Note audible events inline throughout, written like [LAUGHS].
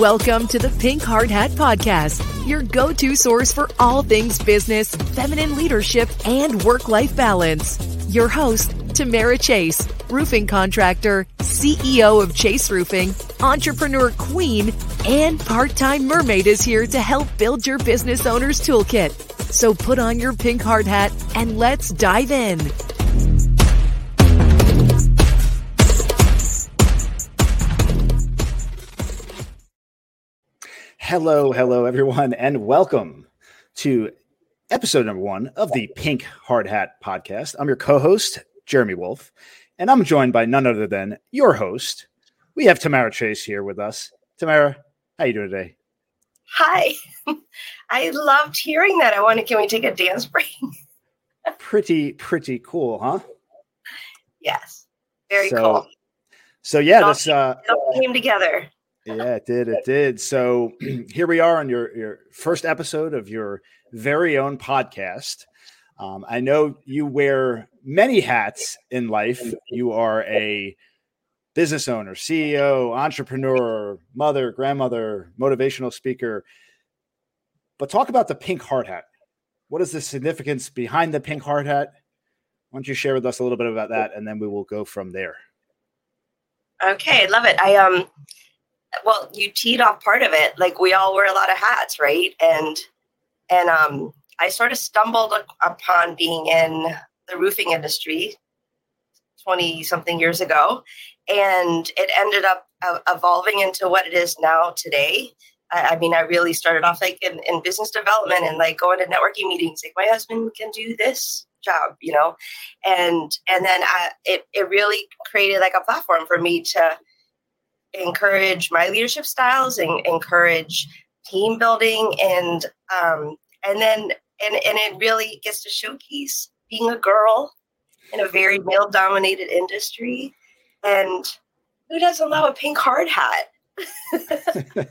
Welcome to the Pink Hard Hat Podcast, your go to source for all things business, feminine leadership, and work life balance. Your host, Tamara Chase, roofing contractor, CEO of Chase Roofing, entrepreneur queen, and part time mermaid is here to help build your business owner's toolkit. So put on your pink hard hat and let's dive in. Hello, hello, everyone, and welcome to episode number one of the Pink Hard Hat podcast. I'm your co host, Jeremy Wolf, and I'm joined by none other than your host. We have Tamara Chase here with us. Tamara, how are you doing today? Hi. [LAUGHS] I loved hearing that. I wanted, can we take a dance break? [LAUGHS] pretty, pretty cool, huh? Yes. Very so, cool. So yeah, this uh it all came together. Yeah, it did. It did. So [CLEARS THROAT] here we are on your your first episode of your very own podcast. Um, I know you wear many hats in life. You are a business owner, CEO, entrepreneur, mother, grandmother, motivational speaker. But talk about the pink hard hat. What is the significance behind the pink hard hat? Why don't you share with us a little bit about that, and then we will go from there. Okay, love it. I um well, you teed off part of it. Like we all wear a lot of hats, right? And and um I sort of stumbled upon being in the roofing industry 20 something years ago and it ended up uh, evolving into what it is now today I, I mean i really started off like in, in, business development and like going to networking meetings like my husband can do this job you know and and then I, it, it really created like a platform for me to encourage my leadership styles and encourage team building and um, and then and and it really gets to showcase being a girl in a very male dominated industry. And who doesn't love a pink hard hat? [LAUGHS]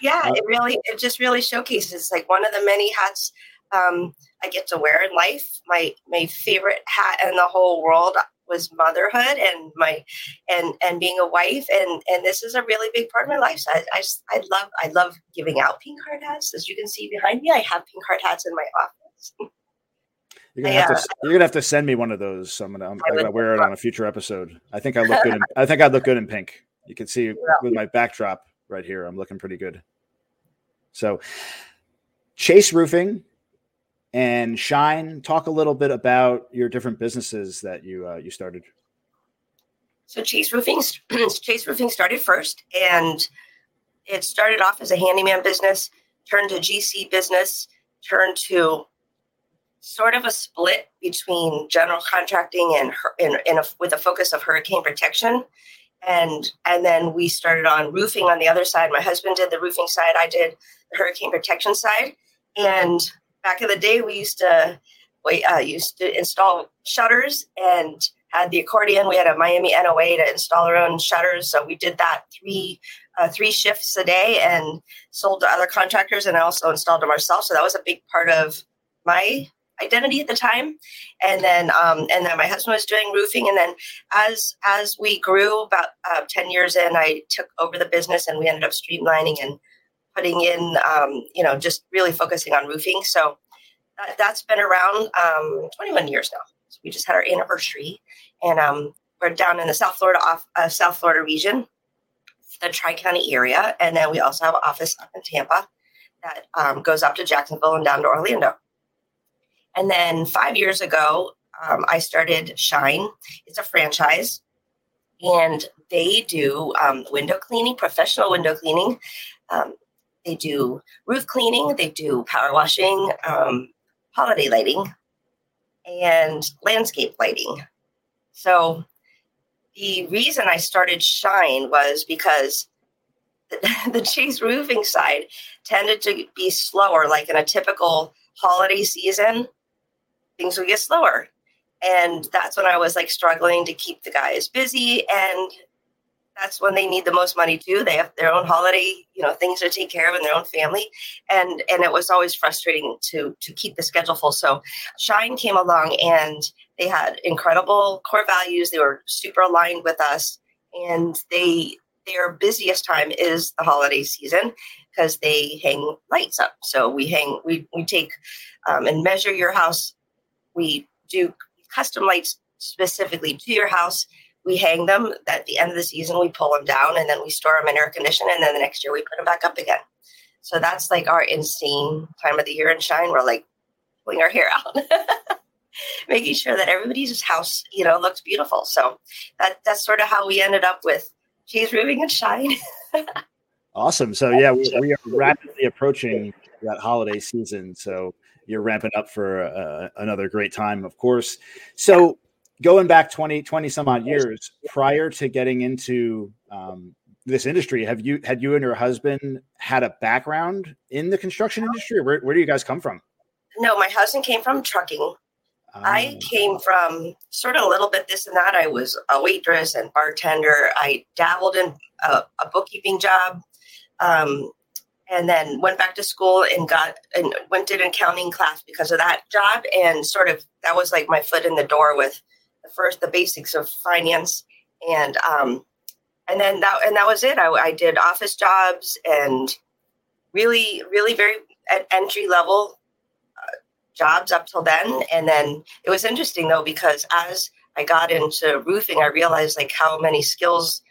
Yeah it really it just really showcases like one of the many hats um, i get to wear in life my my favorite hat in the whole world was motherhood and my and and being a wife and and this is a really big part of my life so I, I, I love I love giving out pink hard hats as you can see behind me I have pink hard hats in my office [LAUGHS] You're gonna, have to, uh, you're gonna have to send me one of those. So I'm gonna, I'm, I'm gonna wear it on a future episode. I think I look good. In, [LAUGHS] I think I look good in pink. You can see with my backdrop right here. I'm looking pretty good. So, Chase Roofing and Shine. Talk a little bit about your different businesses that you uh, you started. So Chase Roofing, [CLEARS THROAT] Chase Roofing started first, and it started off as a handyman business, turned to GC business, turned to sort of a split between general contracting and in, in a, with a focus of hurricane protection and and then we started on roofing on the other side my husband did the roofing side i did the hurricane protection side and back in the day, we used to we uh, used to install shutters and had the accordion. We had a Miami NOA to install our own shutters, so we did that three uh, three shifts a day and sold to other contractors, and I also installed them ourselves. So that was a big part of my identity at the time. And then um, and then my husband was doing roofing, and then as as we grew, about uh, ten years in, I took over the business, and we ended up streamlining and putting in, um, you know, just really focusing on roofing. So that, has been around um, 21 years now. So we just had our anniversary, and um, we're down in the South Florida off uh, South Florida region, the Tri County area, and then we also have an office up in Tampa that um, goes up to Jacksonville and down to Orlando. And then five years ago, um, I started Shine. It's a franchise, and they do um, window cleaning, professional window cleaning. Um, they do roof cleaning, they do power washing, um, holiday lighting, and landscape lighting. So the reason I started Shine was because [LAUGHS] the, Chase roofing side tended to be slower, like in a typical holiday season, things would get slower. And that's when I was like struggling to keep the guys busy and that's when they need the most money too. They have their own holiday, you know, things to take care of in their own family, and and it was always frustrating to to keep the schedule full. So Shine came along, and they had incredible core values. They were super aligned with us, and they their busiest time is the holiday season because they hang lights up. So we hang, we, we take um, and measure your house. We do custom lights specifically to your house. We hang them at the end of the season. We pull them down and then we store them in air condition. And then the next year we put them back up again. So that's like our insane time of the year in Shine. We're like pulling our hair out, [LAUGHS] making sure that everybody's house, you know, looks beautiful. So that that's sort of how we ended up with Chase Roofing and Shine. [LAUGHS] awesome. So yeah, we, we, are rapidly approaching that holiday season. So you're ramping up for uh, another great time, of course. So going back 20, 20 some odd years prior to getting into um, this industry, have you had you and your husband had a background in the construction industry? Where, where do you guys come from? No, my husband came from trucking. I oh. came from sort of a little bit this and that. I was a waitress and bartender. I dabbled in a, a bookkeeping job. Um, and then went back to school and got and went to an accounting class because of that job and sort of that was like my foot in the door with first the basics of finance. And um and then that and that was it. I, I did office jobs and really really very at entry level uh, jobs up till then. And then it was interesting though because as i got into roofing i realized like how many skills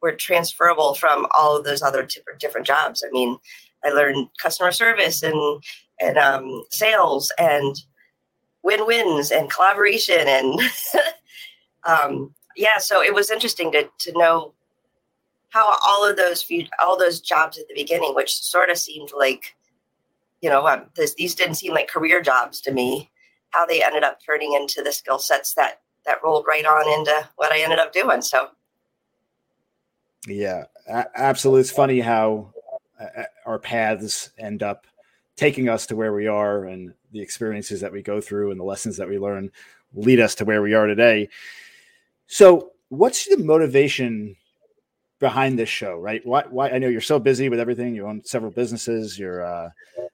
were transferable from all of those other different different jobs. I mean I learned customer service and and um, sales and win wins and collaboration and [LAUGHS] um, yeah. So it was interesting to to know how all of those few, all those jobs at the beginning, which sort of seemed like you know um, this, these didn't seem like career jobs to me, how they ended up turning into the skill sets that that rolled right on into what I ended up doing. So. Yeah, absolutely. It's funny how our paths end up taking us to where we are and the experiences that we go through and the lessons that we learn lead us to where we are today. So, what's the motivation behind this show, right? Why, why I know you're so busy with everything, you own several businesses, you're uh,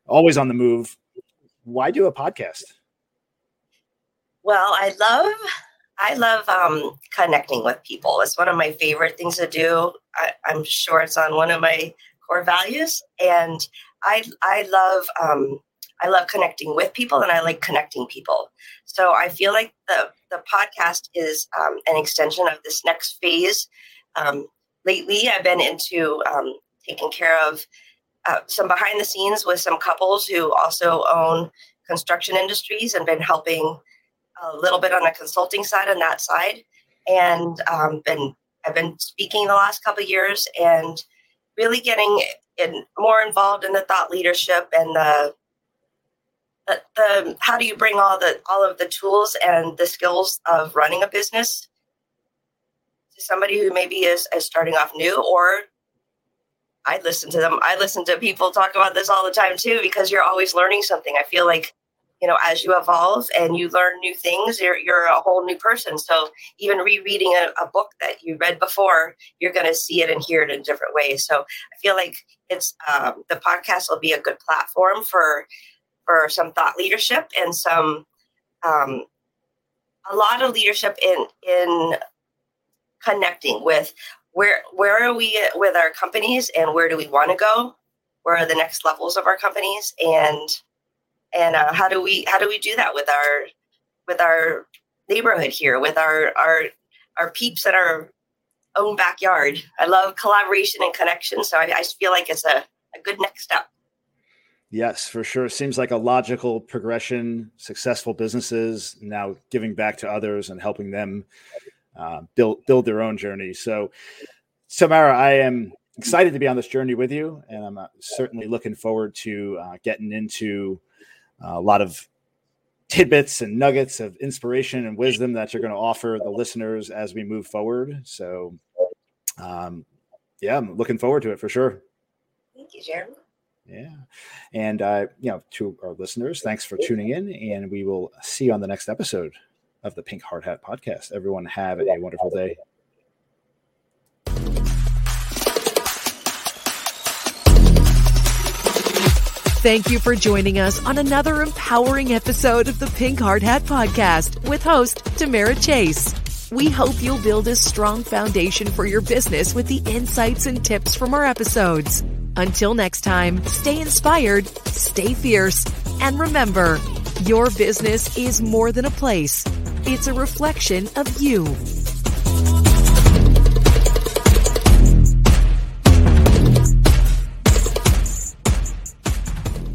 always on the move. Why do a podcast? Well, I love I love um, connecting with people. It's one of my favorite things to do. I, am sure it's on one of my core values, and I I love um, I love connecting with people, and I like connecting people. So I feel like the the podcast is um, an extension of this next phase. Um, lately, I've been into um, taking care of uh, some behind the scenes with some couples who also own construction industries and been helping a little bit on the consulting side on that side and um, been I've been speaking the last couple years and really getting in, more involved in the thought leadership and the, the, how do you bring all the all of the tools and the skills of running a business to somebody who maybe is, is starting off new or I listen to them. I listen to people talk about this all the time too because you're always learning something. I feel like you know, as you evolve and you learn new things, you're, you're a whole new person. So even rereading a, a book that you read before, you're going to see it and hear it in different ways. So I feel like it's um, the podcast will be a good platform for for some thought leadership and some um, a lot of leadership in in connecting with where where are we with our companies and where do we want to go? Where are the next levels of our companies? And and uh, how do we how do we do that with our with our neighborhood here with our our our peeps in our own backyard? I love collaboration and connection so i, I feel like it's a, a good next step yes for sure It seems like a logical progression successful businesses now giving back to others and helping them uh, build build their own journey so Tamara i am excited to be on this journey with you and i'm uh, certainly looking forward to uh, getting into a lot of tidbits and nuggets of inspiration and wisdom that you're going to offer the listeners as we move forward. So, um, yeah, I'm looking forward to it for sure. Thank you, Jeremy. Yeah. And, uh, you know, to our listeners, thanks for tuning in. And we will see you on the next episode of the Pink Hard Hat podcast. Everyone have a wonderful day. Thank you for joining us on another empowering episode of the Pink Hard Hat Podcast with host Tamara Chase. We hope you'll build a strong foundation for your business with the insights and tips from our episodes. Until next time, stay inspired, stay fierce, and remember, your business is more than a place. It's a reflection of you.